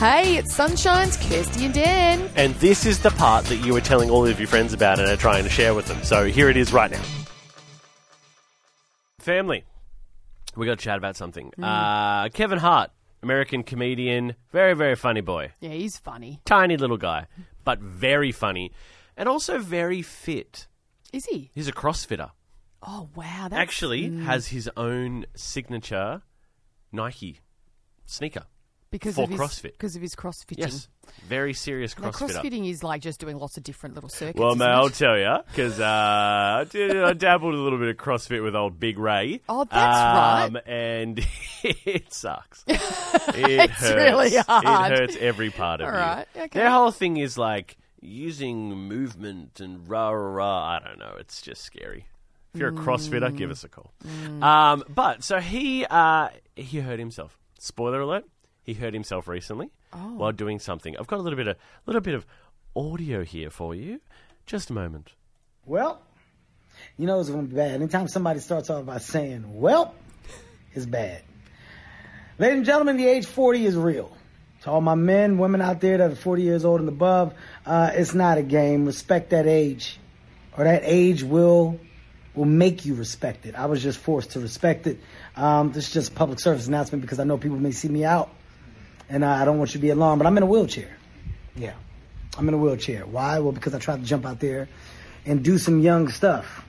Hey, it's Sonshine's Kirsty and Dan. And this is the part that you were telling all of your friends about and are trying to share with them. So here it is right now. Family, we got to chat about something. Uh, Kevin Hart, American comedian, very, very funny boy. Yeah, he's funny. Tiny little guy, but very funny. And also very fit. Is he? He's a CrossFitter. Oh, wow. That's, Actually, has his own signature Nike sneaker. Because for of his, CrossFit. Because of his CrossFitting. Yes, very serious Now, CrossFitter. CrossFitting is like just doing lots of different little circuits. Well, isn't mate, I'll it? tell you because uh, I did- I dabbled a little bit of CrossFit with old Big Ray. Oh, that's um, right. and it sucks. It It's hurts. really hard. It hurts every part of All you. right, okay. Their whole thing is like using movement and rah rah rah. I don't know. It's just scary. If you're a CrossFitter, give us a call. Mm. Um, but so he uh, he hurt himself. Spoiler alert: he hurt himself recently Oh. while doing something. I've got a little bit of little bit of audio here for you. Just a moment. Well, you know it's gonna be bad. Anytime somebody starts off by saying, well, it's bad. Ladies and gentlemen, the age 40 is real. To all my men, women out there that are 40 years old and above, uh, it's not a game. Respect that age. Or that age will will make you respect it. I was just forced to respect it. Um, this is just a public service announcement because I know people may see me out. And I don't want you to be alarmed, but I'm in a wheelchair. Yeah. I'm in a wheelchair. Why? Well, because I tried to jump out there and do some young stuff.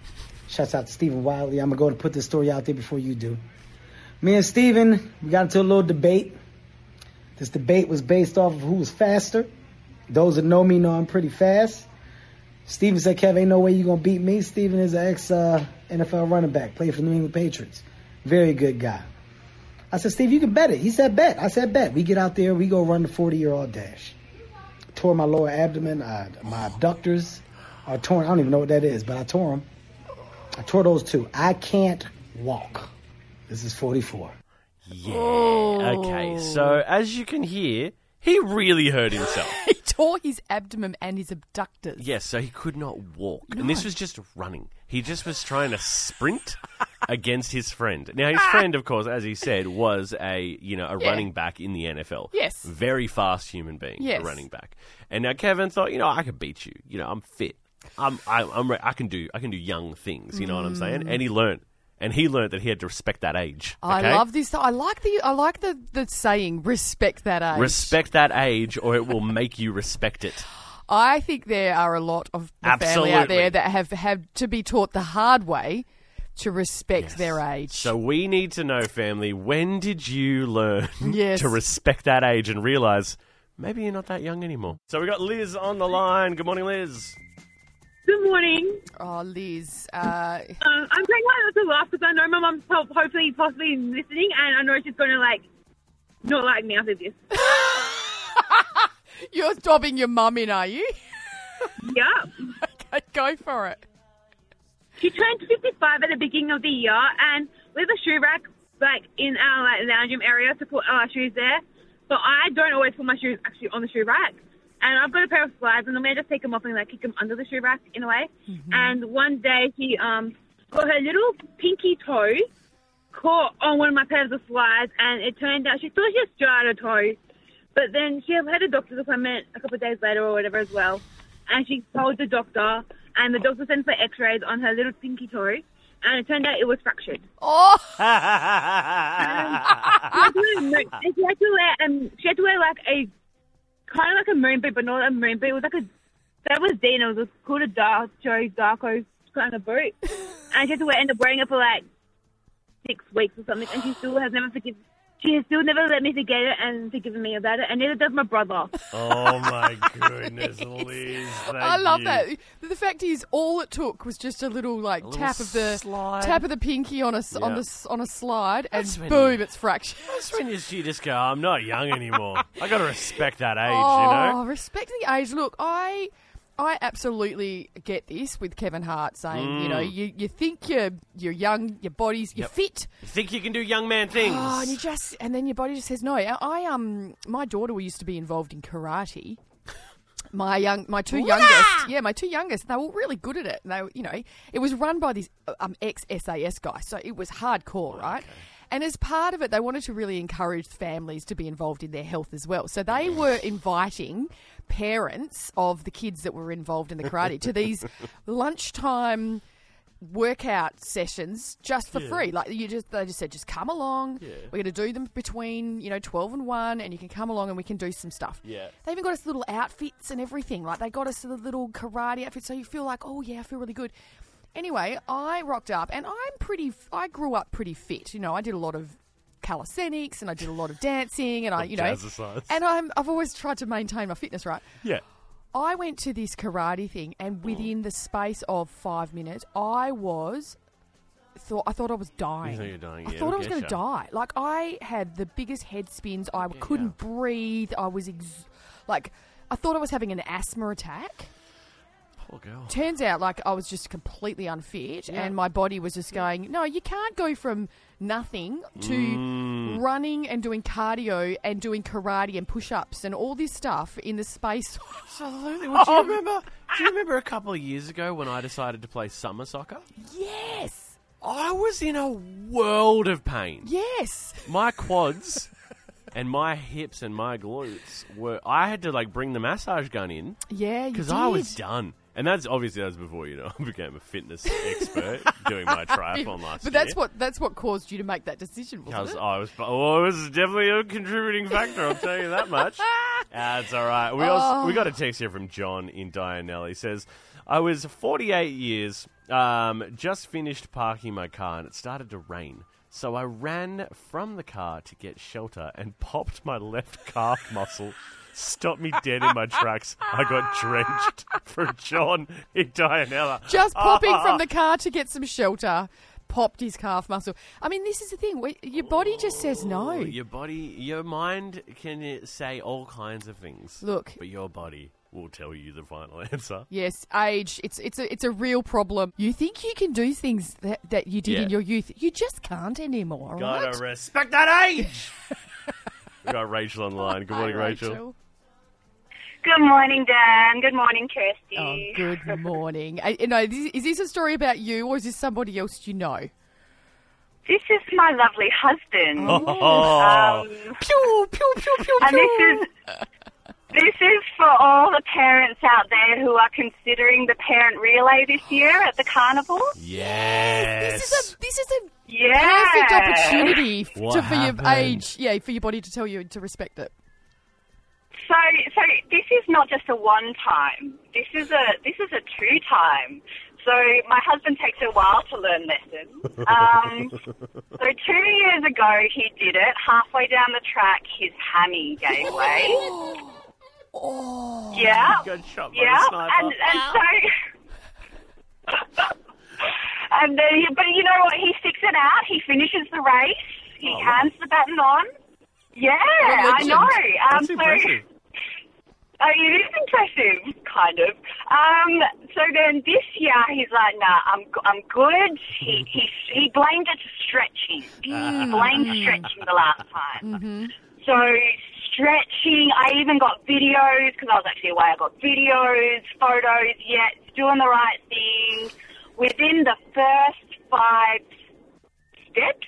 Shouts out to Stevan Ridley. I'm gonna go and put this story out there before you do. Me and Stephen, we got into a little debate. This debate was based off of who was faster. Those that know me know I'm pretty fast. Stevan said, Kev, ain't no way you gonna beat me. Stevan is an ex uh, NFL running back, played for the New England Patriots. Very good guy. I said, Steve, you can bet it. He said, bet. I said, bet. We get out there, we go run the 40 year old dash. Tore my lower abdomen, uh, my abductors are torn. I don't even know what that is, but I tore them. I tore those two. I can't walk. This is 44. Yeah. Okay. So as you can hear, he really hurt himself. He tore his abdomen and his abductors. Yes, so he could not walk. And this was just running. He just was trying to sprint against his friend. Now his friend, of course, as he said, was a you know, a Yeah. running back in the NFL. Yes. Very fast human being, Yes. a running back. And now Kevin thought, you know, I could beat you. You know, I'm fit. I'm I, I'm re- I can do I can do young things, you know what I'm saying? And he mm. learned. And he learned that he had to respect that age. I love this. I like the. I like the, the saying. Respect that age. Respect that age, or it will make you respect it. I think there are a lot of the family out Absolutely. there that have had to be taught the hard way to respect Yes. their age. So we need to know, family, when did you learn Yes. to respect that age and realize maybe you're not that young anymore? So we got Liz on the line. Good morning, Liz. Good morning. oh, Liz. Uh, Uh, I'm trying not to laugh because I know my mum's ho- hopefully possibly listening, and I know she's going to like not like me after this. you're dobbing your mum in, are you? yeah. okay, go for it. She turned 55 at the beginning of the year, and we have a shoe rack like in our like lounge room area to put our shoes there. But I don't always put my shoes actually on the shoe rack. And I've got a pair of slides, and I'm gonna just take them off and like kick them under the shoe rack in a way. And one day she um got her little pinky toe caught on one of my pairs of slides, and it turned out she thought she had strata toe, but then she had a doctor's appointment a couple of days later or whatever as well, and she told the doctor, and the doctor sent for X-rays on her little pinky toe, and it turned out it was fractured. Oh, She had to wear- she had to wear um she had to wear like a kind of like a moon boot, but not a moon boot. It was like a that was Dana. It was called a dark Joe Darko kind of boot, and she had to wear, end up wearing it for like six weeks or something, and she still has never forgiven. She has still never let me forget it and forgiven me about it, and neither does my brother. Oh my goodness, Liz. Thank I love you. that. The fact is, all it took was just a little like little tap of the slide. tap of the pinky on a s- on the on a slide, and That's when boom, you- it's fractured. That's when you, you just go, I'm not young anymore. I got to respect that age, oh, you know? respect the age. Look, I I absolutely get this with Kevin Hart saying, you know, you, you think you're you're young, your body's you're Mm. Yep. fit. You think you can do young man things? Oh, and you just and then your body just says no. I, I um my daughter used to be involved in karate. My young, my two youngest, yeah, my two youngest, they were really good at it. And they, were- you know, it was run by this um, ex SAS guy, so it was hardcore, right? And as part of it, they wanted to really encourage families to be involved in their health as well. So they were inviting parents of the kids that were involved in the karate to these lunchtime workout sessions just for free. Like you just they just said just come along. We're going to do them between, you know, 12 and 1 and you can come along and we can do some stuff. Yeah. They even got us little outfits and everything. Like they got us the little karate outfits so you feel like, "Oh yeah, I feel really good." Anyway, I rocked up and I'm pretty I grew up pretty fit. You know, I did a lot of calisthenics and I did a lot of dancing and I, you know, Jazzercise. and I'm I've always tried to maintain my fitness, right? Yeah. I went to this karate thing, and within the space of five minutes, I was thought I thought I was dying. You thought you were dying, I yeah, thought I was going to die. Like I had the biggest head spins. I couldn't breathe. I was ex- like I thought I was having an asthma attack. Poor girl. Turns out, like I was just completely unfit, and my body was just going, "No, you can't go from nothing to Mm. running and doing cardio and doing karate and push-ups and all this stuff in the space." Absolutely. Well, do you remember? Do you remember a couple of years ago when I decided to play summer soccer? yes, I was in a world of pain. yes. My quads and my hips and my glutes were. I had to like bring the massage gun in Yeah, because I was done. And that's obviously that was before you know I became a fitness expert doing my triathlon last But year. that's what that's what caused you to make that decision, wasn't I was, it? I was, oh, it was definitely a contributing factor. I'll tell you that much. That's all right. We also, we got a text here from John in Dianella. He says, "I was 48 years, um, just finished parking my car, and it started to rain. So I ran from the car to get shelter and popped my left calf muscle." Stopped me dead in my tracks. I got drenched. From John in Dianella. Just popping from the car to get some shelter, popped his calf muscle. I mean, this is the thing. Your body just says no. Your body, your mind can say all kinds of things. Look. but your body will tell you the final answer. Yes, age. It's it's a it's a real problem. You think you can do things that, that you did Yeah. in your youth. You just can't anymore. Gotta right? respect that age. we got Rachel on the line. Good morning, Hi, Rachel. Good morning, Dan. Good morning, Kirsty. Oh, good morning. I, you know, this- is this a story about you, or is this somebody else you know? This is my lovely husband. Oh, Um, Pew pew pew pew and this is this is for all the parents out there who are considering the parent relay this year at the carnival. yes. This is a this is a Yeah. perfect opportunity What to, for your age. Yeah, for your body to tell you to respect it. So, so this is not just a one time. This is a this is a two time. So my husband takes a while to learn lessons. Um, so two years ago he did it. Halfway down the track, his hammy gave way. Oh, Yeah, Got shot by yeah, a sniper. and and so. And then, but you know what? He sticks it out. He finishes the race. He Oh, hands the baton on. Yeah, a I know. Um, That's so, impressive. uh, it is impressive, kind of. Um, so then this year he's like, "Nah, I'm I'm good." He he he blamed it to stretching. He blamed stretching the last time. So stretching. I even got videos because I was actually away. I got videos, photos. Yeah, it's doing the right thing. Within the first five steps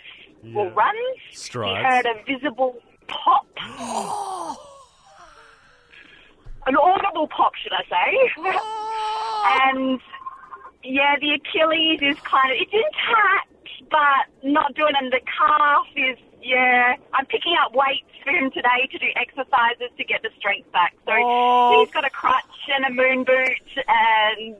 or runs, Strides. he heard a visible pop. An audible pop, should I say? and yeah, the Achilles is kind of it's intact, but not doing. And the calf is yeah. I'm picking up weights for him today to do exercises to get the strength back. So Oh. he's got a crutch and a moon boot, and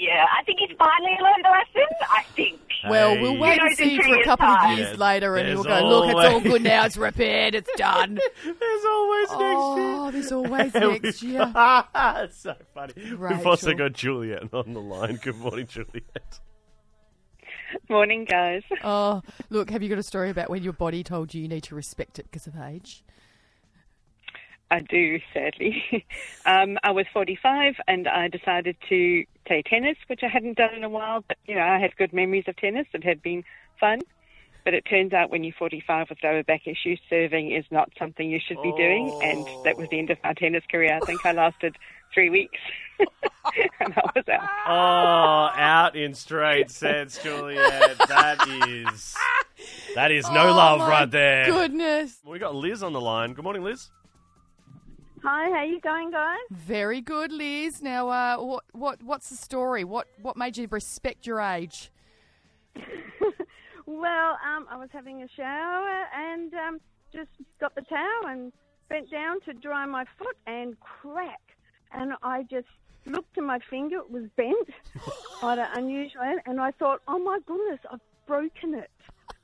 yeah, I think he's finally learned the lesson. I think. Well, we'll wait Who and knows see in for a years' couple of time? years later, and there's we'll go, look, it's all always- good now, it's repaired, it's done. There's always next oh, year. oh, there's always next year. That's so funny. We've also Rachel. got Juliet on the line. Good morning, Juliet. Morning, guys. Oh, look, have you got a story about when your body told you you need to respect it because of age? I do, sadly. um, I was 45 and I decided to play tennis, which I hadn't done in a while, but, you know, I had good memories of tennis. It had been fun. But it turns out when you're 45 with lower back issues, serving is not something you should be doing. And that was the end of my tennis career. I think I lasted three weeks, and I was out. Oh, out in straight sets, Juliet. That is that is no Oh, love my right there. Goodness. We got Liz on the line. Good morning, Liz. Hi, how you going, guys? Very good, Liz. Now, uh, what, what, what's the story? What, what made you respect your age? Well, um, I was having a shower and um, just got the towel and bent down to dry my foot and crack. And I just looked at my finger; it was bent, quite an unusual. And I thought, oh my goodness, I've broken it.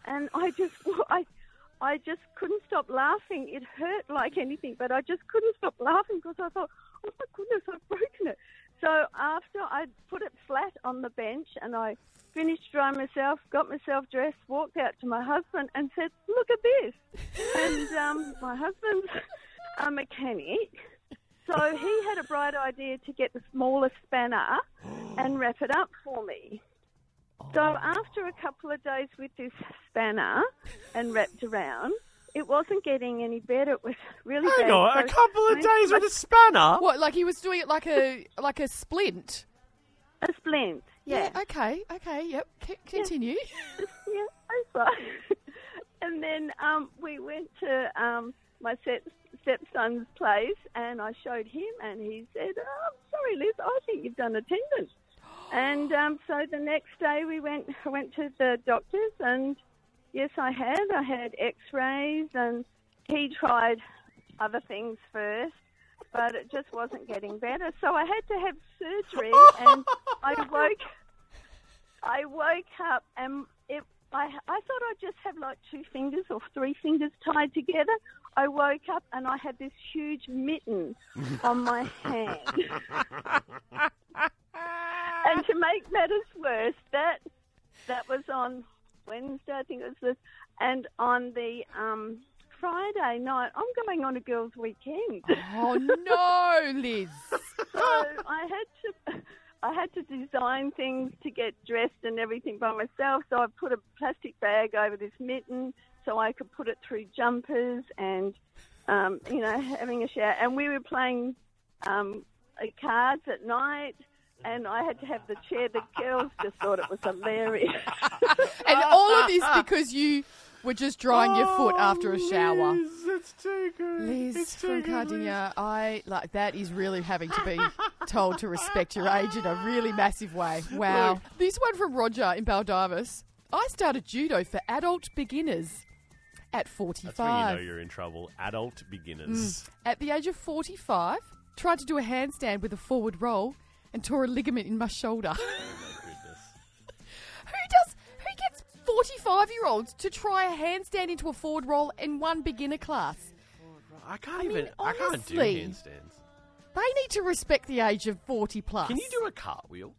And I just, I, I just couldn't stop laughing. It hurt like anything, but I just couldn't stop laughing because I thought, oh my goodness, I've broken it. So after I put it flat on the bench and I finished drying myself, got myself dressed, walked out to my husband and said, look at this. And um, my husband's a mechanic. So he had a bright idea to get the smallest spanner and wrap it up for me. So after a couple of days with this spanner and wrapped around, it wasn't getting any better. It was really Hang bad. on, a So couple of days with a spanner. What, like he was doing it like a like a splint? A splint, yeah. Okay. Okay. Yep. C- continue. yeah, I saw. and then um, we went to um, my step, stepson's place, and I showed him, and he said, oh, "I'm sorry, Liz, I think you've done a tendon." And um, so the next day we went I went to the doctors, and yes, I had. I had X-rays, and he tried other things first. But it just wasn't getting better, so I had to have surgery, and I woke I woke up and it, I, I thought I'd just have like two fingers or three fingers tied together. I woke up and I had this huge mitten on my hand. make matters worse, that that was on Wednesday, I think it was this, and on the um, Friday night, I'm going on a girls' weekend. Oh no, Liz. so I had to I had to design things to get dressed and everything by myself. So I put a plastic bag over this mitten so I could put it through jumpers and um, you know having a shower. And we were playing um, cards at night. And I had to have the chair. The girls just thought it was hilarious. And all of this because you were just drying your foot oh, after a shower. Liz, it's too good. Liz it's from too good, Kardinya, I like that is really having to be told to respect your age in a really massive way. Wow. Look. This one from Roger in Baldivis. I started judo for adult beginners at 45. That's when you know you're in trouble. Adult beginners. Mm. At the age of 45, tried to do a handstand with a forward roll and tore a ligament in my shoulder. Oh, goodness. who does who gets 45 year olds to try a handstand into a forward roll in one beginner class? I can't I mean, even. I can't do honestly. handstands. They need to respect the age of 40 plus. Can you do a cartwheel?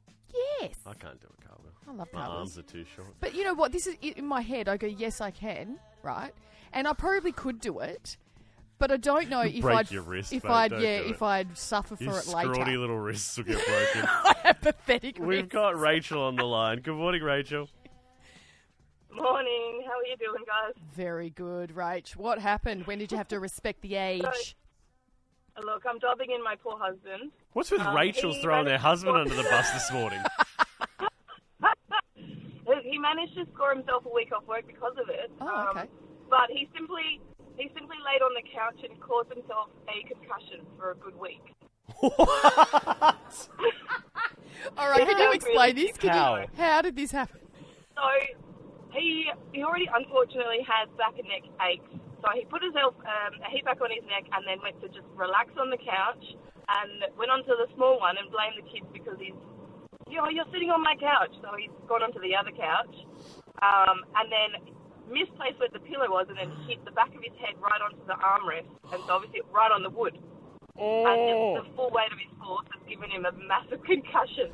Yes. I can't do a cartwheel. I love My cartwheels. arms are too short. But you know what? This is in my head. I go, yes, I can, right? And I probably could do it, but I don't know if Break I'd your wrist, if mate, I'd don't yeah do if it. I'd suffer for Your it later. scrawny little wrists will get broken. I have pathetic We've wrists. got Rachel on the line. Good morning, Rachel. Morning. How are you doing, guys? Very good, Rach. What happened? When did you have to respect the age? Look, I'm dubbing in my poor husband. What's with Um, Rachel's he throwing their managed- husband under the bus this morning? He managed to score himself a week off work because of it. Oh, Um, okay. But he simply he simply laid on the couch and caused himself a concussion for a good week. What? All right, can you explain this? Can How? You, how did this happen? So he he already unfortunately had back and neck aches. So he put himself um, a heat back on his neck and then went to just relax on the couch and went onto the small one and blamed the kids because he's you know you're sitting on my couch. So he's gone onto the other couch um, and then misplaced where the pillow was and then hit the back of his head right onto the armrest and so obviously right on the wood. And just oh. the full weight of his force has given him a massive concussion.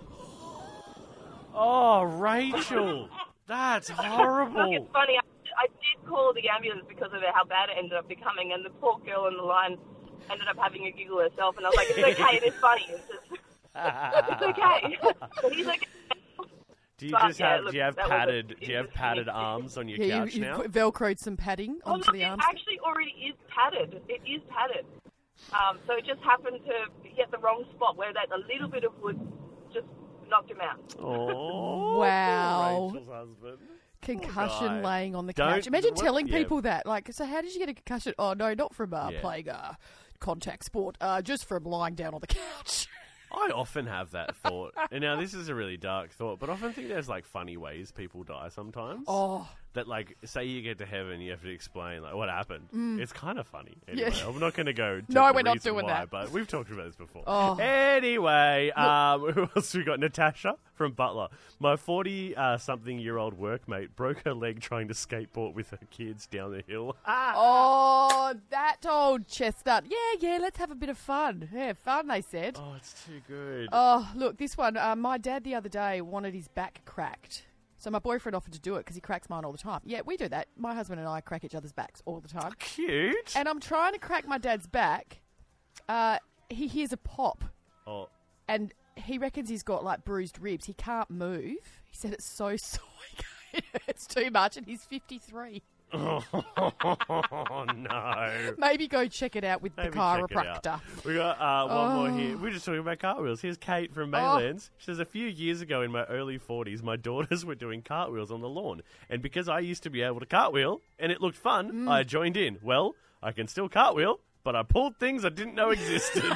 Oh, Rachel. That's horrible. Look, it's funny. I, I did call the ambulance because of how bad it ended up becoming, and the poor girl on the line ended up having a giggle herself. And I was like, "It's okay. It is funny. It's, just, it's okay." but he's okay. Do you But, just yeah, have look, do you have that was a padded do you have padded experience. arms on your Yeah, couch you, now? you've velcroed some padding Oh, onto look, the it arms. actually already is padded. It is padded. Um, so it just happened to hit the wrong spot where that a little bit of wood just knocked him out. Oh, Wow. Rachel's husband. concussion guy. laying on the Don't- couch. Imagine what- telling yeah. people that. Like, so how did you get a concussion? Oh no, not from uh, Yeah. playing uh, contact sport. Uh, just from lying down on the couch. I often have that thought. and now this is a really dark thought, but I often think there's like funny ways people die sometimes. oh, That like say you get to heaven, you have to explain like what happened. It's kind of funny. Mm. Yeah. Anyway, I'm not going to go. to No, the we're not reason doing why, that. But we've talked about this before. Oh. Anyway, um, who else we got? Natasha from Butler. My 40 uh, something year old workmate broke her leg trying to skateboard with her kids down the hill. Ah. oh, that old chestnut. Yeah, yeah. Let's have a bit of fun. Yeah, fun. They said. Oh, it's too good. Oh, look, this one. Uh, my dad the other day wanted his back cracked. So my boyfriend offered to do it because he cracks mine all the time. Yeah, we do that. My husband and I crack each other's backs all the time. Cute. And I'm trying to crack my dad's back. Uh, he hears a pop, oh, and he reckons he's got like bruised ribs. He can't move. He said it's so sore. it's too much, and he's 53. Oh no. Maybe go check it out with Maybe the check it out. chiropractor. We got uh, one more Oh. here. We're just talking about cartwheels. Here's Kate from Maylands. She says, A few years ago in my early 40s, my daughters were doing cartwheels on the lawn. And because I used to be able to cartwheel and it looked fun, Mm. I joined in. Well, I can still cartwheel, but I pulled things I didn't know existed.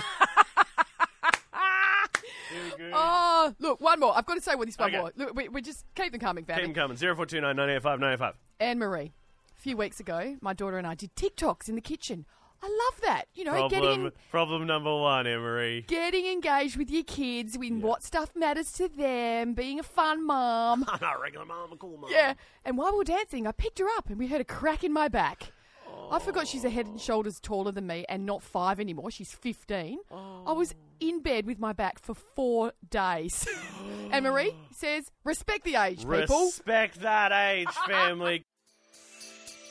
Oh, look, one more. I've got to say with this one Okay. more. Look, we, we just keep them coming, Keep family. them coming. 0429 985 985. Anne Marie. A few weeks ago, my daughter and I did TikToks in the kitchen. I love that. You know, Problem, getting problem number one, Emery. getting engaged with your kids in what stuff matters to them, being a fun mom. I'm not a regular mom, a cool mom. yeah. And while we were dancing, I picked her up and we heard a crack in my back. I forgot she's a head and shoulders taller than me and not five anymore. She's 15. I was in bed with my back for four days. Anne Marie says, respect the age, people. Respect that age, family.